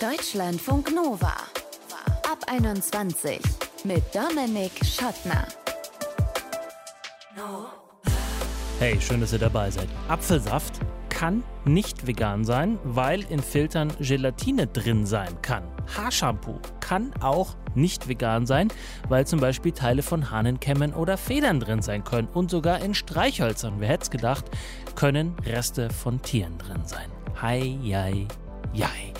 Deutschlandfunk Nova. Ab 21 mit Dominik Schottner. Hey, schön, dass ihr dabei seid. Apfelsaft kann nicht vegan sein, weil in Filtern Gelatine drin sein kann. Haarshampoo kann auch nicht vegan sein, weil zum Beispiel Teile von Hahnenkämmen oder Federn drin sein können. Und sogar in Streichhölzern, wer hätte es gedacht, können Reste von Tieren drin sein. Hei, jei, jei.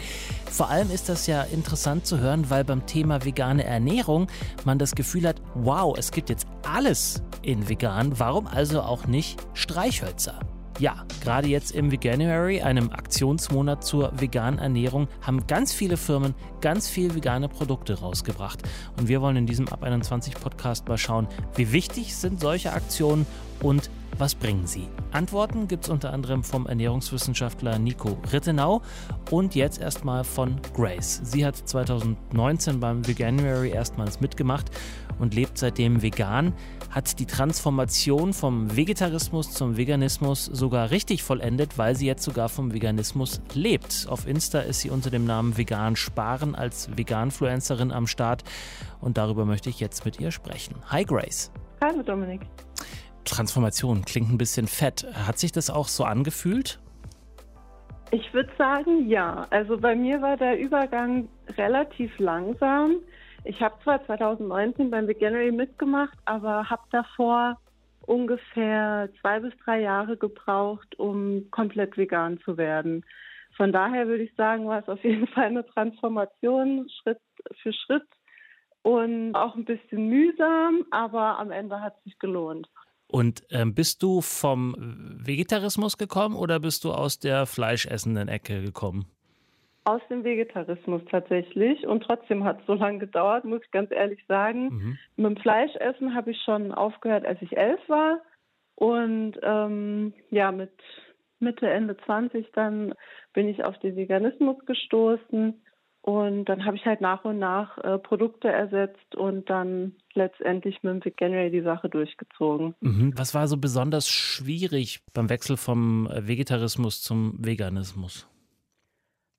Vor allem ist das ja interessant zu hören, weil beim Thema vegane Ernährung man das Gefühl hat, wow, es gibt jetzt alles in vegan, warum also auch nicht Streichhölzer? Ja, gerade jetzt im Veganuary, einem Aktionsmonat zur veganen Ernährung, haben ganz viele Firmen ganz viel vegane Produkte rausgebracht. Und wir wollen in diesem Ab 21 Podcast mal schauen, wie wichtig sind solche Aktionen und was bringen sie? Antworten gibt es unter anderem vom Ernährungswissenschaftler Nico Rittenau und jetzt erstmal von Grace. Sie hat 2019 beim Veganuary erstmals mitgemacht und lebt seitdem vegan, hat die Transformation vom Vegetarismus zum Veganismus sogar richtig vollendet, weil sie jetzt sogar vom Veganismus lebt. Auf Insta ist sie unter dem Namen Vegan Sparen als Veganfluencerin am Start und darüber möchte ich jetzt mit ihr sprechen. Hi Grace. Hallo Dominik. Transformation klingt ein bisschen fett. Hat sich das auch so angefühlt? Ich würde sagen, ja. Also bei mir war der Übergang relativ langsam. Ich habe zwar 2019 beim Veganuary mitgemacht, aber habe davor ungefähr zwei bis drei Jahre gebraucht, um komplett vegan zu werden. Von daher würde ich sagen, war es auf jeden Fall eine Transformation Schritt für Schritt und auch ein bisschen mühsam, aber am Ende hat es sich gelohnt. Und ähm, bist du vom Vegetarismus gekommen oder bist du aus der fleischessenden Ecke gekommen? Aus dem Vegetarismus tatsächlich. Und trotzdem hat es so lange gedauert, muss ich ganz ehrlich sagen. Mhm. Mit dem Fleischessen habe ich schon aufgehört, als ich elf war. Und ähm, ja, mit Mitte, Ende 20 dann bin ich auf den Veganismus gestoßen und dann habe ich halt nach und nach äh, Produkte ersetzt und dann letztendlich mit dem Veganuary die Sache durchgezogen. Mhm. Was war so besonders schwierig beim Wechsel vom äh, Vegetarismus zum Veganismus?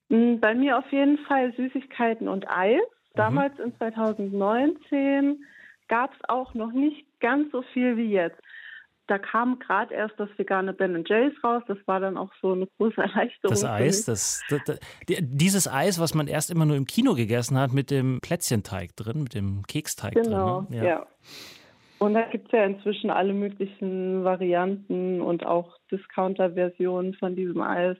Hm, bei mir auf jeden Fall Süßigkeiten und Eis. Mhm. Damals mhm. in 2019 gab es auch noch nicht ganz so viel wie jetzt da kam gerade erst das vegane Ben Jerry's raus. Das war dann auch so eine große Erleichterung. Das Eis, das, das, das, dieses Eis, was man erst immer nur im Kino gegessen hat, mit dem Plätzchenteig drin, mit dem Keksteig genau, drin. Ne? Ja. ja. Und da gibt es ja inzwischen alle möglichen Varianten und auch Discounter-Versionen von diesem Eis.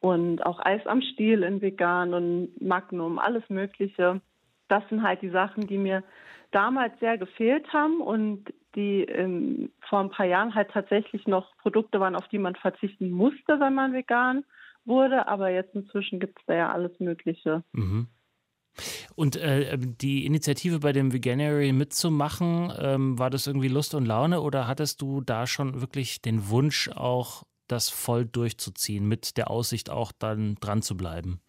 Und auch Eis am Stiel in vegan und Magnum, alles Mögliche. Das sind halt die Sachen, die mir damals sehr gefehlt haben und die ähm, vor ein paar Jahren halt tatsächlich noch Produkte waren, auf die man verzichten musste, wenn man vegan wurde. Aber jetzt inzwischen gibt es da ja alles Mögliche. Mhm. Und äh, die Initiative bei dem Veganuary mitzumachen, ähm, war das irgendwie Lust und Laune oder hattest du da schon wirklich den Wunsch, auch das voll durchzuziehen, mit der Aussicht auch dann dran zu bleiben?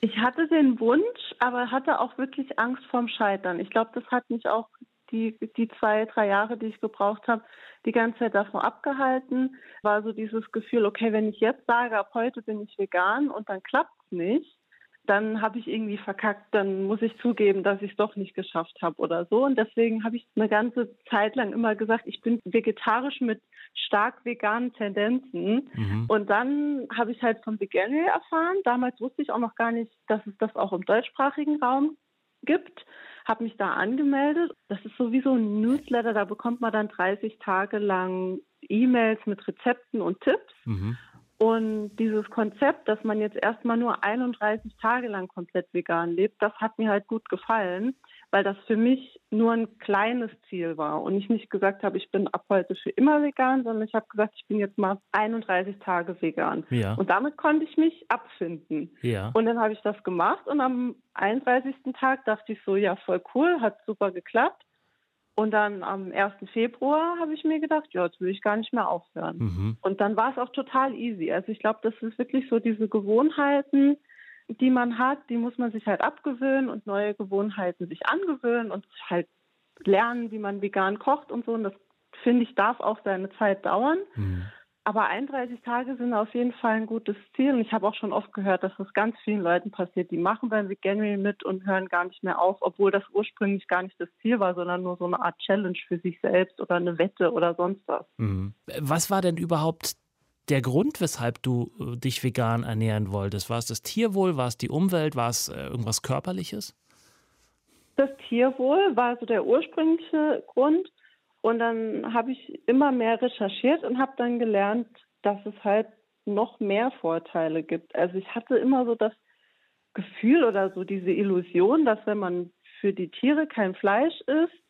Ich hatte den Wunsch, aber hatte auch wirklich Angst vorm Scheitern. Ich glaube, das hat mich auch die, die zwei, drei Jahre, die ich gebraucht habe, die ganze Zeit davon abgehalten. War so dieses Gefühl, okay, wenn ich jetzt sage, ab heute bin ich vegan und dann klappt es nicht, dann habe ich irgendwie verkackt, dann muss ich zugeben, dass ich es doch nicht geschafft habe oder so. Und deswegen habe ich eine ganze Zeit lang immer gesagt, ich bin vegetarisch mit stark veganen Tendenzen. Mhm. Und dann habe ich halt von Veganuary erfahren. Damals wusste ich auch noch gar nicht, dass es das auch im deutschsprachigen Raum gibt habe mich da angemeldet. Das ist sowieso ein Newsletter, da bekommt man dann 30 Tage lang E-Mails mit Rezepten und Tipps. Mhm. Und dieses Konzept, dass man jetzt erstmal nur 31 Tage lang komplett vegan lebt, das hat mir halt gut gefallen, weil das für mich nur ein kleines Ziel war und ich nicht gesagt habe, ich bin ab heute für immer vegan, sondern ich habe gesagt, ich bin jetzt mal 31 Tage vegan. Ja. Und damit konnte ich mich abfinden. Ja. Und dann habe ich das gemacht und am 31. Tag dachte ich so, ja, voll cool, hat super geklappt. Und dann am 1. Februar habe ich mir gedacht, ja, jetzt will ich gar nicht mehr aufhören. Mhm. Und dann war es auch total easy. Also ich glaube, das ist wirklich so diese Gewohnheiten, die man hat, die muss man sich halt abgewöhnen und neue Gewohnheiten sich angewöhnen und halt lernen, wie man vegan kocht und so. Und das finde ich darf auch seine Zeit dauern. Mhm. Aber 31 Tage sind auf jeden Fall ein gutes Ziel. Und ich habe auch schon oft gehört, dass das ganz vielen Leuten passiert. Die machen beim Veganuary mit und hören gar nicht mehr auf, obwohl das ursprünglich gar nicht das Ziel war, sondern nur so eine Art Challenge für sich selbst oder eine Wette oder sonst was. Mhm. Was war denn überhaupt der Grund, weshalb du äh, dich vegan ernähren wolltest? War es das Tierwohl? War es die Umwelt? War es äh, irgendwas Körperliches? Das Tierwohl war so der ursprüngliche Grund. Und dann habe ich immer mehr recherchiert und habe dann gelernt, dass es halt noch mehr Vorteile gibt. Also ich hatte immer so das Gefühl oder so diese Illusion, dass wenn man für die Tiere kein Fleisch isst,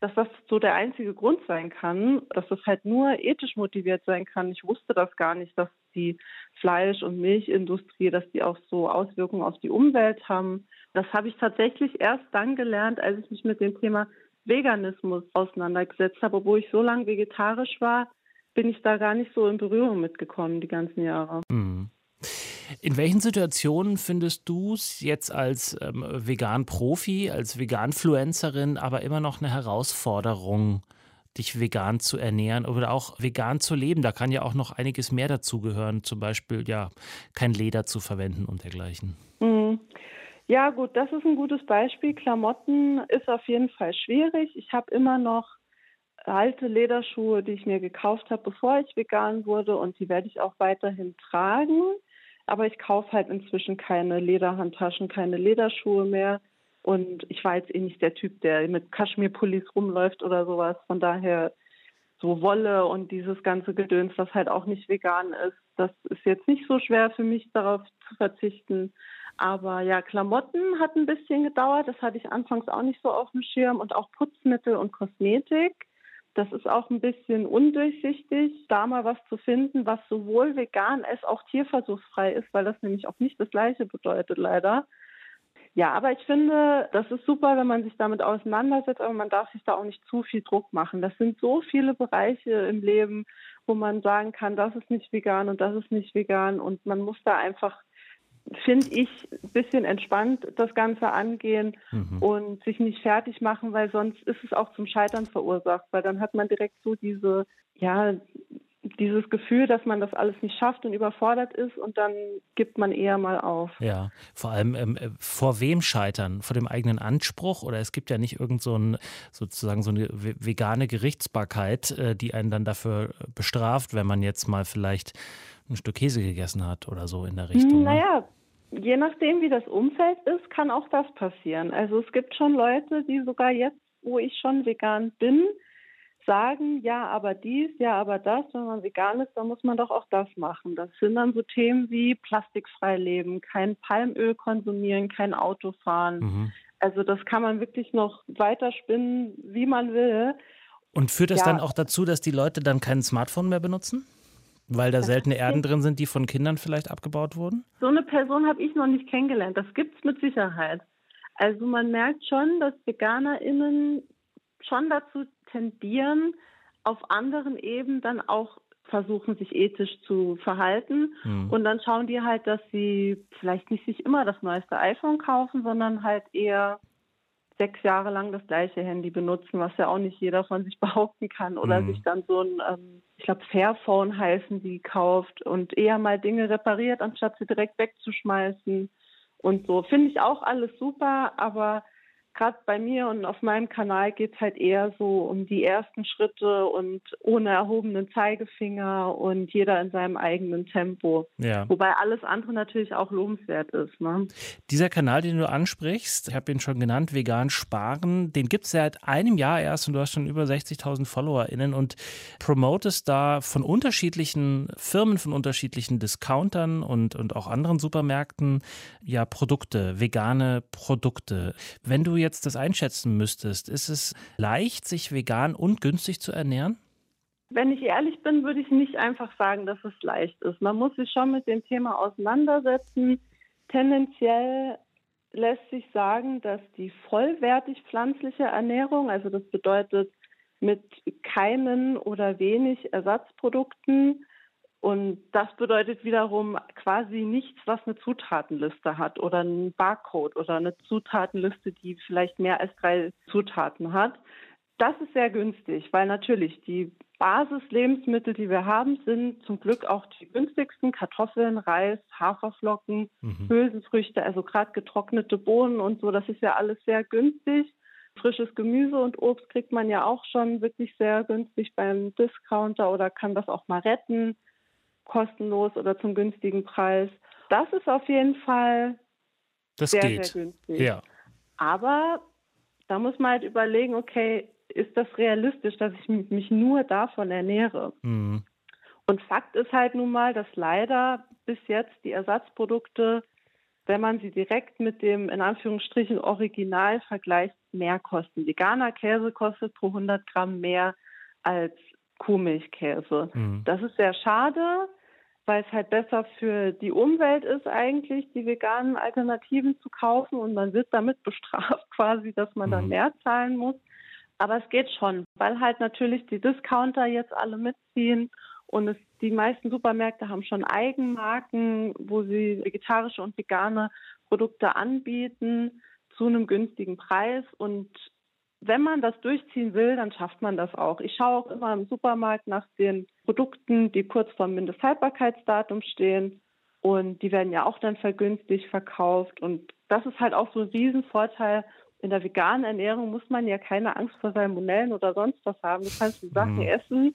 dass das so der einzige Grund sein kann, dass das halt nur ethisch motiviert sein kann. Ich wusste das gar nicht, dass die Fleisch- und Milchindustrie, dass die auch so Auswirkungen auf die Umwelt haben. Das habe ich tatsächlich erst dann gelernt, als ich mich mit dem Thema Veganismus auseinandergesetzt habe. Obwohl ich so lange vegetarisch war, bin ich da gar nicht so in Berührung mitgekommen die ganzen Jahre. Mhm. In welchen Situationen findest du es jetzt als ähm, Vegan-Profi, als Vegan-Fluencerin, aber immer noch eine Herausforderung, dich vegan zu ernähren oder auch vegan zu leben? Da kann ja auch noch einiges mehr dazugehören, zum Beispiel ja kein Leder zu verwenden und dergleichen. Mhm. Ja, gut, das ist ein gutes Beispiel. Klamotten ist auf jeden Fall schwierig. Ich habe immer noch alte Lederschuhe, die ich mir gekauft habe, bevor ich vegan wurde und die werde ich auch weiterhin tragen. Aber ich kaufe halt inzwischen keine Lederhandtaschen, keine Lederschuhe mehr. Und ich war jetzt eh nicht der Typ, der mit Kaschmirpullis rumläuft oder sowas. Von daher so Wolle und dieses ganze Gedöns, was halt auch nicht vegan ist, das ist jetzt nicht so schwer für mich darauf zu verzichten. Aber ja, Klamotten hat ein bisschen gedauert. Das hatte ich anfangs auch nicht so auf dem Schirm. Und auch Putzmittel und Kosmetik. Das ist auch ein bisschen undurchsichtig, da mal was zu finden, was sowohl vegan als auch tierversuchsfrei ist, weil das nämlich auch nicht das Gleiche bedeutet, leider. Ja, aber ich finde, das ist super, wenn man sich damit auseinandersetzt, aber man darf sich da auch nicht zu viel Druck machen. Das sind so viele Bereiche im Leben, wo man sagen kann, das ist nicht vegan und das ist nicht vegan und man muss da einfach finde ich, ein bisschen entspannt das Ganze angehen mhm. und sich nicht fertig machen, weil sonst ist es auch zum Scheitern verursacht, weil dann hat man direkt so diese, ja, dieses Gefühl, dass man das alles nicht schafft und überfordert ist und dann gibt man eher mal auf. Ja, vor allem ähm, äh, vor wem scheitern? Vor dem eigenen Anspruch oder es gibt ja nicht irgend so ein, sozusagen so eine vegane Gerichtsbarkeit, äh, die einen dann dafür bestraft, wenn man jetzt mal vielleicht ein Stück Käse gegessen hat oder so in der Richtung. Ne? Naja, je nachdem, wie das Umfeld ist, kann auch das passieren. Also es gibt schon Leute, die sogar jetzt, wo ich schon vegan bin, sagen, ja, aber dies, ja, aber das, wenn man vegan ist, dann muss man doch auch das machen. Das sind dann so Themen wie plastikfrei leben, kein Palmöl konsumieren, kein Auto fahren. Mhm. Also das kann man wirklich noch weiter spinnen, wie man will. Und führt das ja. dann auch dazu, dass die Leute dann kein Smartphone mehr benutzen? Weil da seltene Erden drin sind, die von Kindern vielleicht abgebaut wurden? So eine Person habe ich noch nicht kennengelernt. Das gibt es mit Sicherheit. Also man merkt schon, dass VeganerInnen schon dazu tendieren, auf anderen Ebenen dann auch versuchen, sich ethisch zu verhalten. Mhm. Und dann schauen die halt, dass sie vielleicht nicht sich immer das neueste iPhone kaufen, sondern halt eher sechs Jahre lang das gleiche Handy benutzen, was ja auch nicht jeder von sich behaupten kann. Oder mhm. sich dann so ein, ähm, ich glaube, Fairphone heißen die, kauft und eher mal Dinge repariert, anstatt sie direkt wegzuschmeißen. Und so finde ich auch alles super, aber gerade bei mir und auf meinem Kanal geht es halt eher so um die ersten Schritte und ohne erhobenen Zeigefinger und jeder in seinem eigenen Tempo. Ja. Wobei alles andere natürlich auch lobenswert ist. Ne? Dieser Kanal, den du ansprichst, ich habe ihn schon genannt, Vegan Sparen, den gibt es seit einem Jahr erst und du hast schon über 60.000 FollowerInnen und promotest da von unterschiedlichen Firmen, von unterschiedlichen Discountern und, und auch anderen Supermärkten ja Produkte, vegane Produkte. Wenn du jetzt jetzt das einschätzen müsstest, ist es leicht, sich vegan und günstig zu ernähren? Wenn ich ehrlich bin, würde ich nicht einfach sagen, dass es leicht ist. Man muss sich schon mit dem Thema auseinandersetzen. Tendenziell lässt sich sagen, dass die vollwertig pflanzliche Ernährung, also das bedeutet mit keinen oder wenig Ersatzprodukten, und das bedeutet wiederum quasi nichts, was eine Zutatenliste hat oder einen Barcode oder eine Zutatenliste, die vielleicht mehr als drei Zutaten hat. Das ist sehr günstig, weil natürlich die Basislebensmittel, die wir haben, sind zum Glück auch die günstigsten. Kartoffeln, Reis, Haferflocken, mhm. Hülsenfrüchte, also gerade getrocknete Bohnen und so. Das ist ja alles sehr günstig. Frisches Gemüse und Obst kriegt man ja auch schon wirklich sehr günstig beim Discounter oder kann das auch mal retten, kostenlos oder zum günstigen Preis. Das ist auf jeden Fall das sehr, geht. sehr günstig. Ja. Aber da muss man halt überlegen, okay, ist das realistisch, dass ich mich nur davon ernähre? Mhm. Und Fakt ist halt nun mal, dass leider bis jetzt die Ersatzprodukte, wenn man sie direkt mit dem in Anführungsstrichen Original vergleicht, mehr kosten. Veganer Käse kostet pro 100 Gramm mehr als Kuhmilchkäse. Mhm. Das ist sehr schade, weil es halt besser für die Umwelt ist eigentlich, die veganen Alternativen zu kaufen und man wird damit bestraft quasi, dass man mhm. dann mehr zahlen muss. Aber es geht schon, weil halt natürlich die Discounter jetzt alle mitziehen und es, die meisten Supermärkte haben schon Eigenmarken, wo sie vegetarische und vegane Produkte anbieten zu einem günstigen Preis. Und wenn man das durchziehen will, dann schafft man das auch. Ich schaue auch immer im Supermarkt nach den Produkten, die kurz vor Mindesthaltbarkeitsdatum stehen. Und die werden ja auch dann vergünstigt verkauft. Und das ist halt auch so ein Riesenvorteil in der veganen Ernährung muss man ja keine Angst vor Salmonellen oder sonst was haben. Du kannst die Sachen mhm. essen.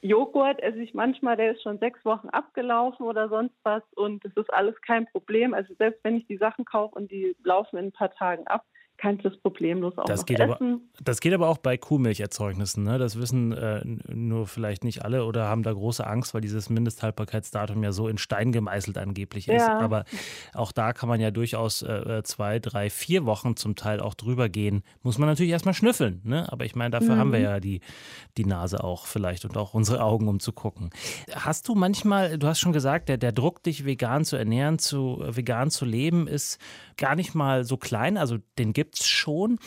Joghurt esse ich manchmal, der ist schon sechs Wochen abgelaufen oder sonst was und das ist alles kein Problem. Also selbst wenn ich die Sachen kaufe und die laufen in ein paar Tagen ab, kannst du es problemlos auch das geht essen. Aber, das geht aber auch bei Kuhmilcherzeugnissen. Ne? Das wissen äh, nur vielleicht nicht alle oder haben da große Angst, weil dieses Mindesthaltbarkeitsdatum ja so in Stein gemeißelt angeblich ist. Ja. Aber auch da kann man ja durchaus äh, zwei, drei, vier Wochen zum Teil auch drüber gehen. Muss man natürlich erstmal schnüffeln. Ne? Aber ich meine, dafür mhm. haben wir ja die, die Nase auch vielleicht und auch unsere Augen, um zu gucken. Hast du manchmal, du hast schon gesagt, der, der Druck, dich vegan zu ernähren, zu vegan zu leben, ist gar nicht mal so klein. Also den gibt es schon.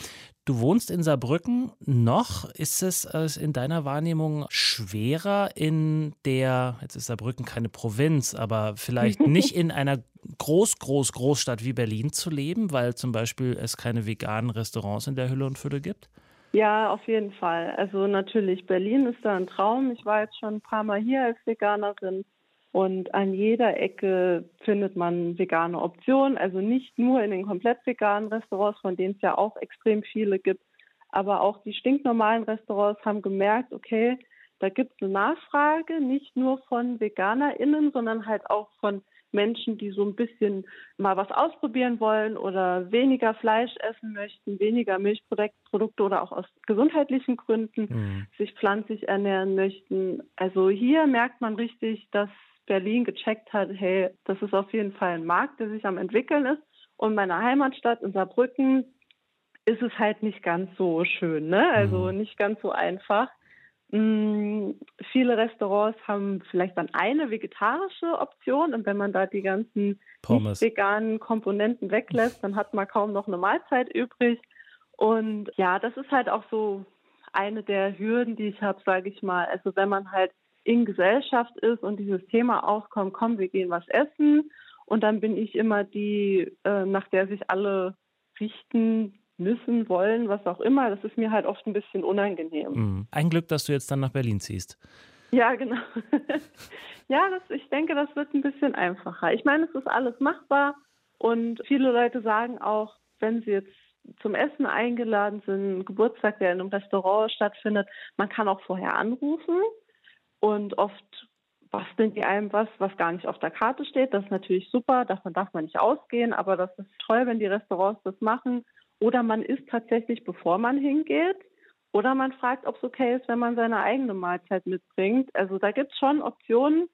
Du wohnst in Saarbrücken. Noch ist es in deiner Wahrnehmung schwerer in der, jetzt ist Saarbrücken keine Provinz, aber vielleicht nicht in einer Groß, Groß, Großstadt wie Berlin zu leben, weil zum Beispiel es keine veganen Restaurants in der Hülle und Fülle gibt? Ja, auf jeden Fall. Also natürlich, Berlin ist da ein Traum. Ich war jetzt schon ein paar Mal hier als Veganerin. Und an jeder Ecke findet man vegane Optionen, also nicht nur in den komplett veganen Restaurants, von denen es ja auch extrem viele gibt, aber auch die stinknormalen Restaurants haben gemerkt, okay, da gibt es eine Nachfrage, nicht nur von VeganerInnen, sondern halt auch von Menschen, die so ein bisschen mal was ausprobieren wollen oder weniger Fleisch essen möchten, weniger Milchprodukte oder auch aus gesundheitlichen Gründen mhm. sich pflanzlich ernähren möchten. Also hier merkt man richtig, dass Berlin gecheckt hat, hey, das ist auf jeden Fall ein Markt, der sich am entwickeln ist. Und meine Heimatstadt in Saarbrücken ist es halt nicht ganz so schön, ne? Also mhm. nicht ganz so einfach. Hm, viele Restaurants haben vielleicht dann eine vegetarische Option und wenn man da die ganzen veganen Komponenten weglässt, dann hat man kaum noch eine Mahlzeit übrig. Und ja, das ist halt auch so eine der Hürden, die ich habe, sage ich mal. Also wenn man halt in Gesellschaft ist und dieses Thema aufkommt, komm, wir gehen was essen. Und dann bin ich immer die, äh, nach der sich alle richten müssen, wollen, was auch immer. Das ist mir halt oft ein bisschen unangenehm. Mhm. Ein Glück, dass du jetzt dann nach Berlin ziehst. Ja, genau. ja, das, ich denke, das wird ein bisschen einfacher. Ich meine, es ist alles machbar und viele Leute sagen auch, wenn sie jetzt zum Essen eingeladen sind, Geburtstag, der in einem Restaurant stattfindet, man kann auch vorher anrufen und oft basteln die einem was, was gar nicht auf der Karte steht. Das ist natürlich super, davon darf man nicht ausgehen, aber das ist toll, wenn die Restaurants das machen. Oder man isst tatsächlich, bevor man hingeht. Oder man fragt, ob es okay ist, wenn man seine eigene Mahlzeit mitbringt. Also da gibt es schon Optionen.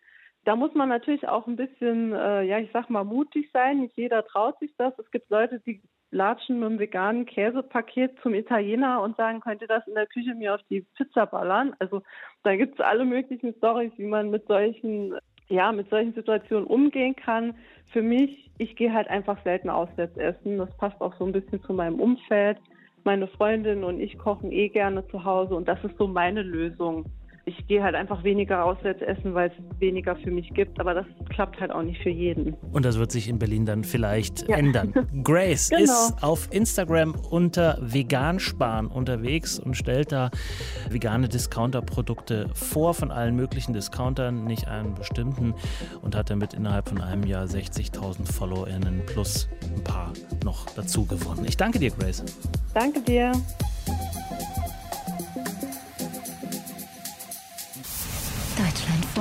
Da muss man natürlich auch ein bisschen, äh, ja, ich sag mal, mutig sein. Nicht jeder traut sich das. Es gibt Leute, die latschen mit einem veganen Käsepaket zum Italiener und sagen, könnt ihr das in der Küche mir auf die Pizza ballern? Also da gibt es alle möglichen Storys, wie man mit solchen, ja, mit solchen Situationen umgehen kann. Für mich, ich gehe halt einfach selten auswärts essen. Das passt auch so ein bisschen zu meinem Umfeld. Meine Freundin und ich kochen eh gerne zu Hause und das ist so meine Lösung. Ich gehe halt einfach weniger auswärts essen, weil es weniger für mich gibt. Aber das klappt halt auch nicht für jeden. Und das wird sich in Berlin dann vielleicht ja. ändern. Grace genau. ist auf Instagram unter Vegansparen unterwegs und stellt da vegane Discounter-Produkte vor von allen möglichen Discountern, nicht einen bestimmten. Und hat damit innerhalb von einem Jahr 60.000 FollowerInnen plus ein paar noch dazu gewonnen. Ich danke dir, Grace. Danke dir.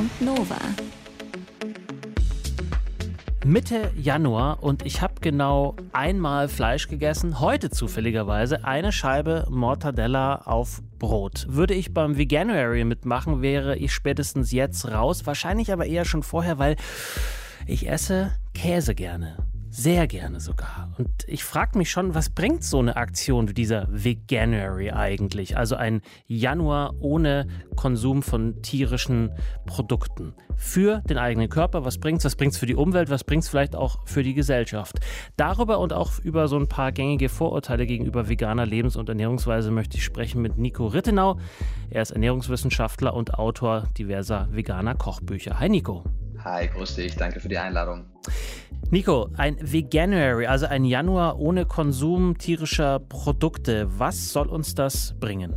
Deutschlandfunk Nova. Mitte Januar und ich habe genau einmal Fleisch gegessen, heute zufälligerweise eine Scheibe Mortadella auf Brot. Würde ich beim Veganuary mitmachen, wäre ich spätestens jetzt raus, wahrscheinlich aber eher schon vorher, weil ich esse Käse gerne. Sehr gerne sogar. Und ich frage mich schon, was bringt so eine Aktion wie dieser Veganuary eigentlich? Also ein Januar ohne Konsum von tierischen Produkten. Für den eigenen Körper, was bringt's? Was bringt's für die Umwelt? Was bringt's vielleicht auch für die Gesellschaft? Darüber und auch über so ein paar gängige Vorurteile gegenüber veganer Lebens- und Ernährungsweise möchte ich sprechen mit Nico Rittenau. Er ist Ernährungswissenschaftler und Autor diverser veganer Kochbücher. Hi Nico. Hi, grüß dich. Danke für die Einladung. Nico, ein Veganuary, also ein Januar ohne Konsum tierischer Produkte. Was soll uns das bringen?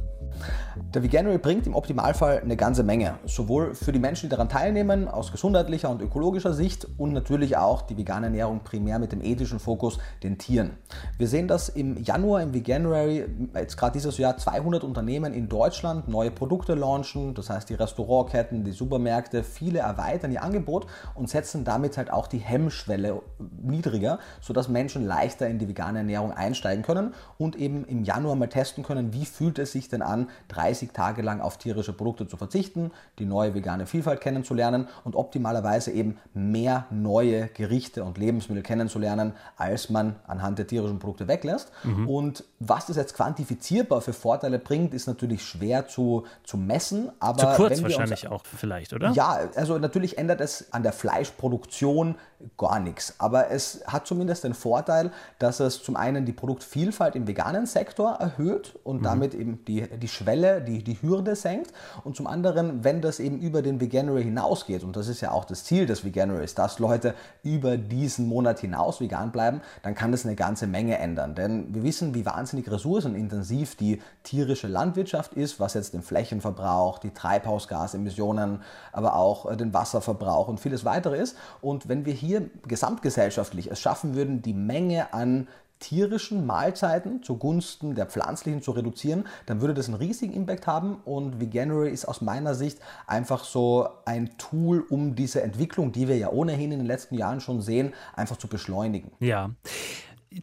Der Veganuary bringt im Optimalfall eine ganze Menge, sowohl für die Menschen, die daran teilnehmen, aus gesundheitlicher und ökologischer Sicht und natürlich auch die vegane Ernährung primär mit dem ethischen Fokus den Tieren. Wir sehen, dass im Januar, im Veganuary, jetzt gerade dieses Jahr 200 Unternehmen in Deutschland neue Produkte launchen, das heißt die Restaurantketten, die Supermärkte, viele erweitern ihr Angebot und setzen damit halt auch die Hemmschwelle niedriger, sodass Menschen leichter in die vegane Ernährung einsteigen können und eben im Januar mal testen können, wie fühlt es sich denn an, 30 Tage lang auf tierische Produkte zu verzichten, die neue vegane Vielfalt kennenzulernen und optimalerweise eben mehr neue Gerichte und Lebensmittel kennenzulernen, als man anhand der tierischen Produkte weglässt. Mhm. Und was das jetzt quantifizierbar für Vorteile bringt, ist natürlich schwer zu, zu messen. Aber zu kurz wahrscheinlich uns, auch vielleicht, oder? Ja, also natürlich ändert es an der Fleischproduktion gar nichts. Aber es hat zumindest den Vorteil, dass es zum einen die Produktvielfalt im veganen Sektor erhöht und mhm. damit eben die, die Schwelle, die, die Hürde senkt. Und zum anderen, wenn das eben über den Veganuary hinausgeht, und das ist ja auch das Ziel des Veganuaries, dass Leute über diesen Monat hinaus vegan bleiben, dann kann das eine ganze Menge ändern. Denn wir wissen, wie wahnsinnig ressourcenintensiv die tierische Landwirtschaft ist, was jetzt den Flächenverbrauch, die Treibhausgasemissionen, aber auch äh, den Wasserverbrauch und vieles weitere ist. Und wenn wir hier gesamtgesellschaftlich es schaffen würden, die Menge an tierischen Mahlzeiten zugunsten der pflanzlichen zu reduzieren, dann würde das einen riesigen Impact haben und Veganuary ist aus meiner Sicht einfach so ein Tool, um diese Entwicklung, die wir ja ohnehin in den letzten Jahren schon sehen, einfach zu beschleunigen. Ja.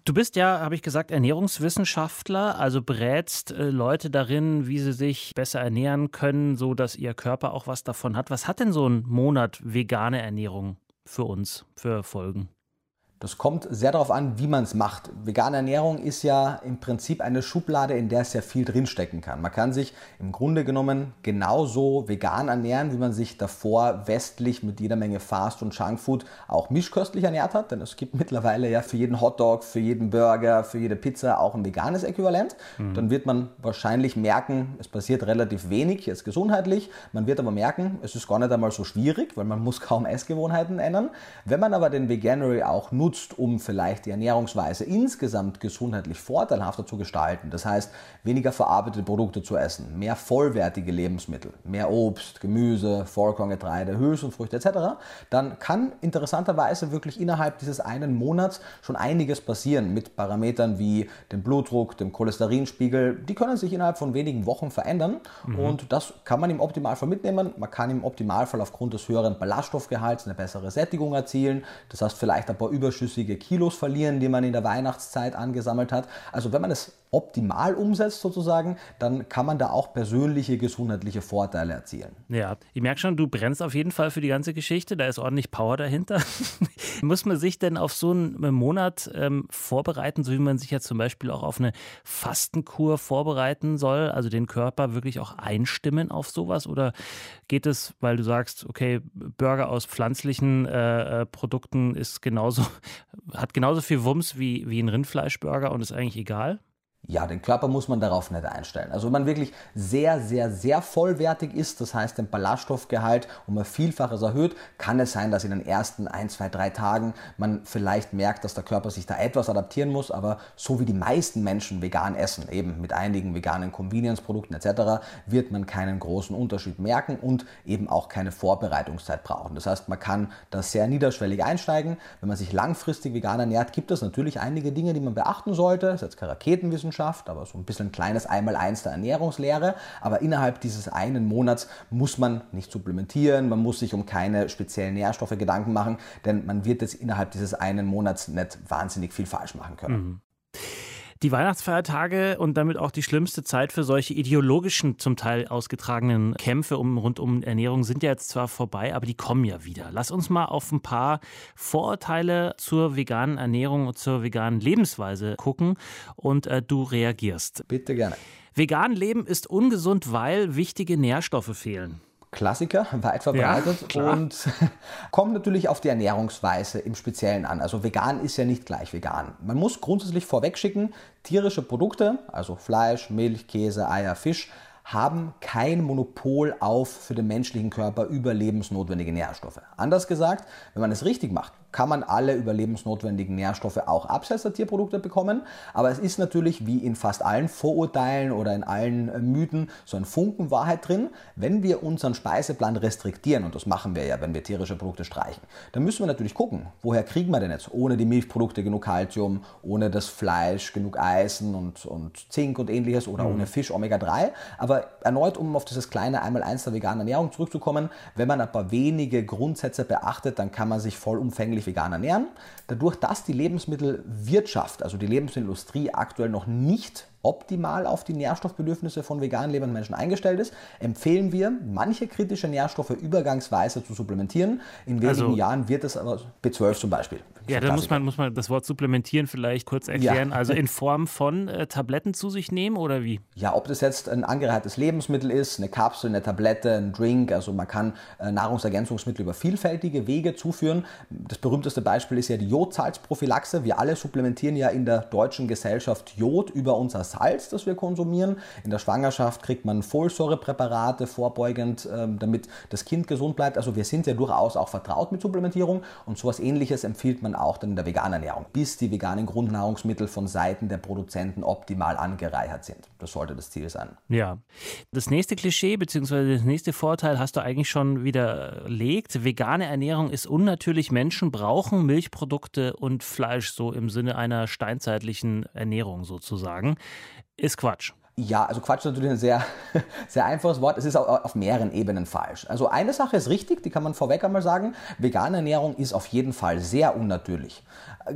Du bist ja, habe ich gesagt, Ernährungswissenschaftler, also berätst äh, Leute darin, wie sie sich besser ernähren können, so dass ihr Körper auch was davon hat. Was hat denn so ein Monat vegane Ernährung für uns, für Folgen? Das kommt sehr darauf an, wie man es macht. Vegane Ernährung ist ja im Prinzip eine Schublade, in der sehr viel drinstecken kann. Man kann sich im Grunde genommen genauso vegan ernähren, wie man sich davor westlich mit jeder Menge Fast- und Junkfood auch mischköstlich ernährt hat. Denn es gibt mittlerweile ja für jeden Hotdog, für jeden Burger, für jede Pizza auch ein veganes Äquivalent. Mhm. Dann wird man wahrscheinlich merken, es passiert relativ wenig jetzt gesundheitlich. Man wird aber merken, es ist gar nicht einmal so schwierig, weil man muss kaum Essgewohnheiten ändern. Wenn man aber den Veganuary auch nutzt, nutzt, um vielleicht die Ernährungsweise insgesamt gesundheitlich vorteilhafter zu gestalten, das heißt weniger verarbeitete Produkte zu essen, mehr vollwertige Lebensmittel, mehr Obst, Gemüse, Vollkorngetreide, Hülsenfrüchte etc., dann kann interessanterweise wirklich innerhalb dieses einen Monats schon einiges passieren mit Parametern wie dem Blutdruck, dem Cholesterinspiegel. Die können sich innerhalb von wenigen Wochen verändern mhm. und das kann man im Optimalfall mitnehmen. Man kann im Optimalfall aufgrund des höheren Ballaststoffgehalts eine bessere Sättigung erzielen. Das heißt vielleicht ein paar Überschüsse überschüssige Kilos verlieren, die man in der Weihnachtszeit angesammelt hat. Also wenn man es optimal umsetzt sozusagen, dann kann man da auch persönliche gesundheitliche Vorteile erzielen. Ja, ich merke schon, du brennst auf jeden Fall für die ganze Geschichte. Da ist ordentlich Power dahinter. Muss man sich denn auf so einen Monat ähm, vorbereiten, so wie man sich jetzt zum Beispiel auch auf eine Fastenkur vorbereiten soll, also den Körper wirklich auch einstimmen auf sowas? Oder geht es, weil du sagst, okay, Burger aus pflanzlichen äh, äh Produkten ist genauso, hat genauso viel Wumms wie, wie ein Rindfleischburger und ist eigentlich egal? Ja, den Körper muss man darauf nicht einstellen. Also wenn man wirklich sehr, sehr, sehr vollwertig ist, das heißt den Ballaststoffgehalt um ein Vielfaches erhöht, kann es sein, dass in den ersten ein, zwei, drei Tagen man vielleicht merkt, dass der Körper sich da etwas adaptieren muss, aber so wie die meisten Menschen vegan essen, eben mit einigen veganen Convenience-Produkten etc., wird man keinen großen Unterschied merken und eben auch keine Vorbereitungszeit brauchen. Das heißt, man kann da sehr niederschwellig einsteigen. Wenn man sich langfristig vegan ernährt, gibt es natürlich einige Dinge, die man beachten sollte. Das ist jetzt keine Raketenwissenschaft, Wissenschaft, aber so ein bisschen ein kleines Einmaleins der Ernährungslehre. Aber innerhalb dieses einen Monats muss man nicht supplementieren, man muss sich um keine speziellen Nährstoffe Gedanken machen, denn man wird jetzt innerhalb dieses einen Monats nicht wahnsinnig viel falsch machen können. Mhm. Die Weihnachtsfeiertage und damit auch die schlimmste Zeit für solche ideologischen, zum Teil ausgetragenen Kämpfe um, rund um Ernährung sind ja jetzt zwar vorbei, aber die kommen ja wieder. Lass uns mal auf ein paar Vorurteile zur veganen Ernährung und zur veganen Lebensweise gucken und äh, du reagierst. Bitte gerne. Vegan leben ist ungesund, weil wichtige Nährstoffe fehlen. Klassiker, weit verbreitet ja, und kommt natürlich auf die Ernährungsweise im Speziellen an. Also vegan ist ja nicht gleich vegan. Man muss grundsätzlich vorweg schicken, tierische Produkte, also Fleisch, Milch, Käse, Eier, Fisch, haben kein Monopol auf für den menschlichen Körper überlebensnotwendige Nährstoffe. Anders gesagt, wenn man es richtig macht, kann man alle überlebensnotwendigen Nährstoffe auch abseits der Tierprodukte bekommen. Aber es ist natürlich wie in fast allen Vorurteilen oder in allen äh, Mythen so ein Funken Wahrheit drin. Wenn wir unseren Speiseplan restriktieren, und das machen wir ja, wenn wir tierische Produkte streichen, dann müssen wir natürlich gucken, woher kriegen wir denn jetzt ohne die Milchprodukte genug Kalzium, ohne das Fleisch genug Eisen und, und Zink und ähnliches oder mhm. ohne Fisch Omega-3. Aber erneut, um auf dieses kleine Einmal-Eins der veganen Ernährung zurückzukommen, wenn man ein paar wenige Grundsätze beachtet, dann kann man sich vollumfänglich natürlich vegan ernähren. Dadurch, dass die Lebensmittelwirtschaft, also die Lebensmittelindustrie aktuell noch nicht optimal auf die Nährstoffbedürfnisse von vegan lebenden Menschen eingestellt ist, empfehlen wir, manche kritische Nährstoffe übergangsweise zu supplementieren. In wenigen also, Jahren wird es aber B12 zum Beispiel. Ja, da muss man, muss man das Wort supplementieren vielleicht kurz erklären. Ja. Also in Form von äh, Tabletten zu sich nehmen oder wie? Ja, ob das jetzt ein angereichertes Lebensmittel ist, eine Kapsel, eine Tablette, ein Drink, also man kann äh, Nahrungsergänzungsmittel über vielfältige Wege zuführen. Das berühmteste Beispiel ist ja die Jodsalzprophylaxe. Wir alle supplementieren ja in der deutschen Gesellschaft Jod über unser Salz, das wir konsumieren. In der Schwangerschaft kriegt man Folsäurepräparate vorbeugend, ähm, damit das Kind gesund bleibt. Also wir sind ja durchaus auch vertraut mit Supplementierung und sowas ähnliches empfiehlt man auch dann in der veganen Ernährung, bis die veganen Grundnahrungsmittel von Seiten der Produzenten optimal angereichert sind. Das sollte das Ziel sein. Ja. Das nächste Klischee bzw. das nächste Vorteil hast du eigentlich schon widerlegt. Vegane Ernährung ist unnatürlich. Menschen brauchen Milchprodukte und Fleisch so im Sinne einer steinzeitlichen Ernährung sozusagen ist Quatsch. Ja, also Quatsch ist natürlich ein sehr, sehr einfaches Wort. Es ist auf mehreren Ebenen falsch. Also eine Sache ist richtig, die kann man vorweg einmal sagen. Vegane Ernährung ist auf jeden Fall sehr unnatürlich.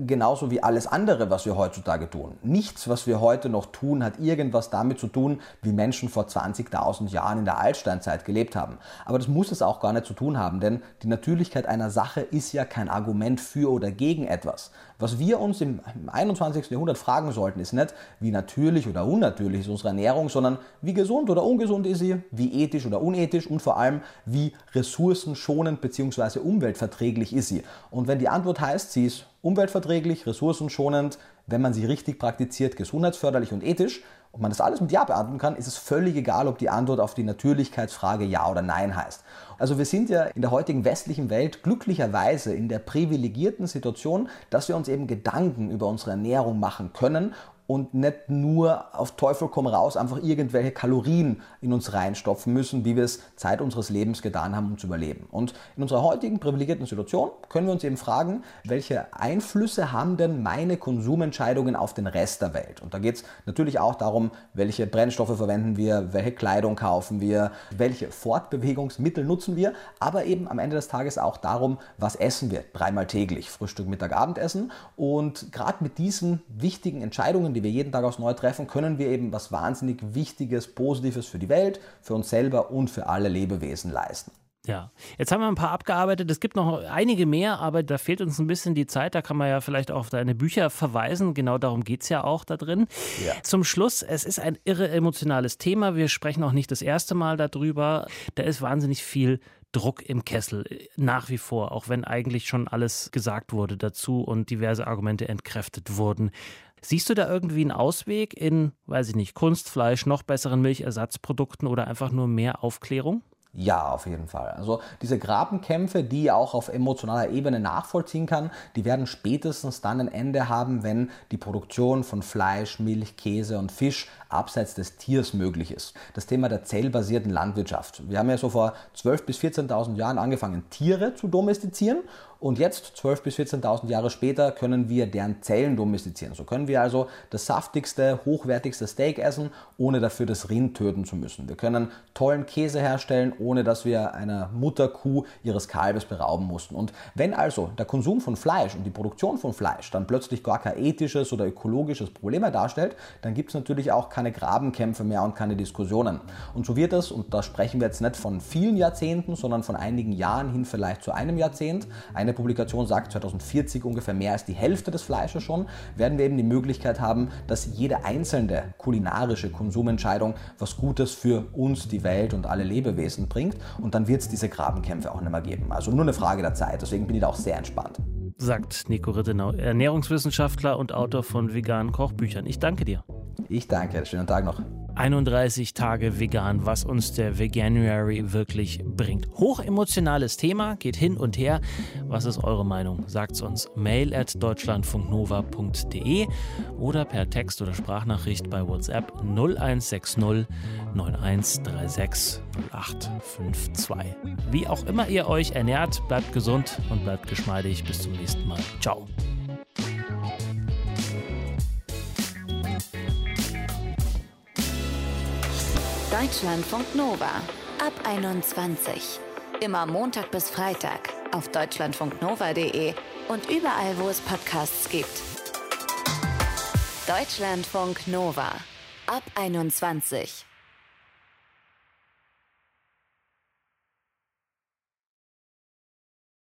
Genauso wie alles andere, was wir heutzutage tun. Nichts, was wir heute noch tun, hat irgendwas damit zu tun, wie Menschen vor 20.000 Jahren in der Altsteinzeit gelebt haben. Aber das muss es auch gar nicht zu tun haben, denn die Natürlichkeit einer Sache ist ja kein Argument für oder gegen etwas. Was wir uns im 21. Jahrhundert fragen sollten, ist nicht, wie natürlich oder unnatürlich ist unsere Ernährung, sondern wie gesund oder ungesund ist sie, wie ethisch oder unethisch und vor allem, wie ressourcenschonend bzw. umweltverträglich ist sie. Und wenn die Antwort heißt, sie ist umweltverträglich, ressourcenschonend, wenn man sie richtig praktiziert, gesundheitsförderlich und ethisch, und man das alles mit Ja beantworten kann, ist es völlig egal, ob die Antwort auf die Natürlichkeitsfrage Ja oder Nein heißt. Also wir sind ja in der heutigen westlichen Welt glücklicherweise in der privilegierten Situation, dass wir uns eben Gedanken über unsere Ernährung machen können und nicht nur auf Teufel komm raus einfach irgendwelche Kalorien in uns reinstopfen müssen, wie wir es Zeit unseres Lebens getan haben, um zu überleben. Und in unserer heutigen privilegierten Situation können wir uns eben fragen, welche Einflüsse haben denn meine Konsumentscheidungen auf den Rest der Welt? Und da geht es natürlich auch darum, welche Brennstoffe verwenden wir, welche Kleidung kaufen wir, welche Fortbewegungsmittel nutzen wir, aber eben am Ende des Tages auch darum, was essen wir dreimal täglich, Frühstück, Mittag, Abendessen. Und gerade mit diesen wichtigen Entscheidungen, die wir jeden Tag aufs Neue treffen, können wir eben was wahnsinnig Wichtiges, Positives für die Welt, für uns selber und für alle Lebewesen leisten. Ja, jetzt haben wir ein paar abgearbeitet. Es gibt noch einige mehr, aber da fehlt uns ein bisschen die Zeit. Da kann man ja vielleicht auch auf deine Bücher verweisen. Genau darum geht es ja auch da drin. Ja. Zum Schluss, es ist ein irre emotionales Thema. Wir sprechen auch nicht das erste Mal darüber. Da ist wahnsinnig viel Druck im Kessel, nach wie vor, auch wenn eigentlich schon alles gesagt wurde dazu und diverse Argumente entkräftet wurden. Siehst du da irgendwie einen Ausweg in, weiß ich nicht, Kunstfleisch, noch besseren Milchersatzprodukten oder einfach nur mehr Aufklärung? Ja, auf jeden Fall. Also diese Grabenkämpfe, die auch auf emotionaler Ebene nachvollziehen kann, die werden spätestens dann ein Ende haben, wenn die Produktion von Fleisch, Milch, Käse und Fisch abseits des Tiers möglich ist. Das Thema der zellbasierten Landwirtschaft. Wir haben ja so vor 12.000 bis 14.000 Jahren angefangen, Tiere zu domestizieren und jetzt, 12.000 bis 14.000 Jahre später, können wir deren Zellen domestizieren. So können wir also das saftigste, hochwertigste Steak essen, ohne dafür das Rind töten zu müssen. Wir können tollen Käse herstellen, ohne dass wir einer Mutterkuh ihres Kalbes berauben mussten. Und wenn also der Konsum von Fleisch und die Produktion von Fleisch dann plötzlich gar kein ethisches oder ökologisches Problem mehr darstellt, dann gibt es natürlich auch keine Grabenkämpfe mehr und keine Diskussionen. Und so wird es, und da sprechen wir jetzt nicht von vielen Jahrzehnten, sondern von einigen Jahren hin vielleicht zu einem Jahrzehnt, eine Publikation sagt 2040 ungefähr mehr als die Hälfte des Fleisches schon, werden wir eben die Möglichkeit haben, dass jede einzelne kulinarische Konsumentscheidung was Gutes für uns, die Welt und alle Lebewesen bringt. Und dann wird es diese Grabenkämpfe auch nicht mehr geben. Also nur eine Frage der Zeit. Deswegen bin ich da auch sehr entspannt. Sagt Nico Rittenau, Ernährungswissenschaftler und Autor von veganen Kochbüchern. Ich danke dir. Ich danke. Schönen Tag noch. 31 Tage vegan, was uns der Veganuary wirklich bringt. Hochemotionales Thema, geht hin und her. Was ist eure Meinung? Sagt's uns. Mail at deutschlandfunknova.de oder per Text oder Sprachnachricht bei WhatsApp 0160 9136 0852. Wie auch immer ihr euch ernährt, bleibt gesund und bleibt geschmeidig. Bis zum nächsten Mal. Ciao. Deutschlandfunk Nova ab 21. Immer Montag bis Freitag auf deutschlandfunknova.de und überall, wo es Podcasts gibt. Deutschlandfunk Nova ab 21.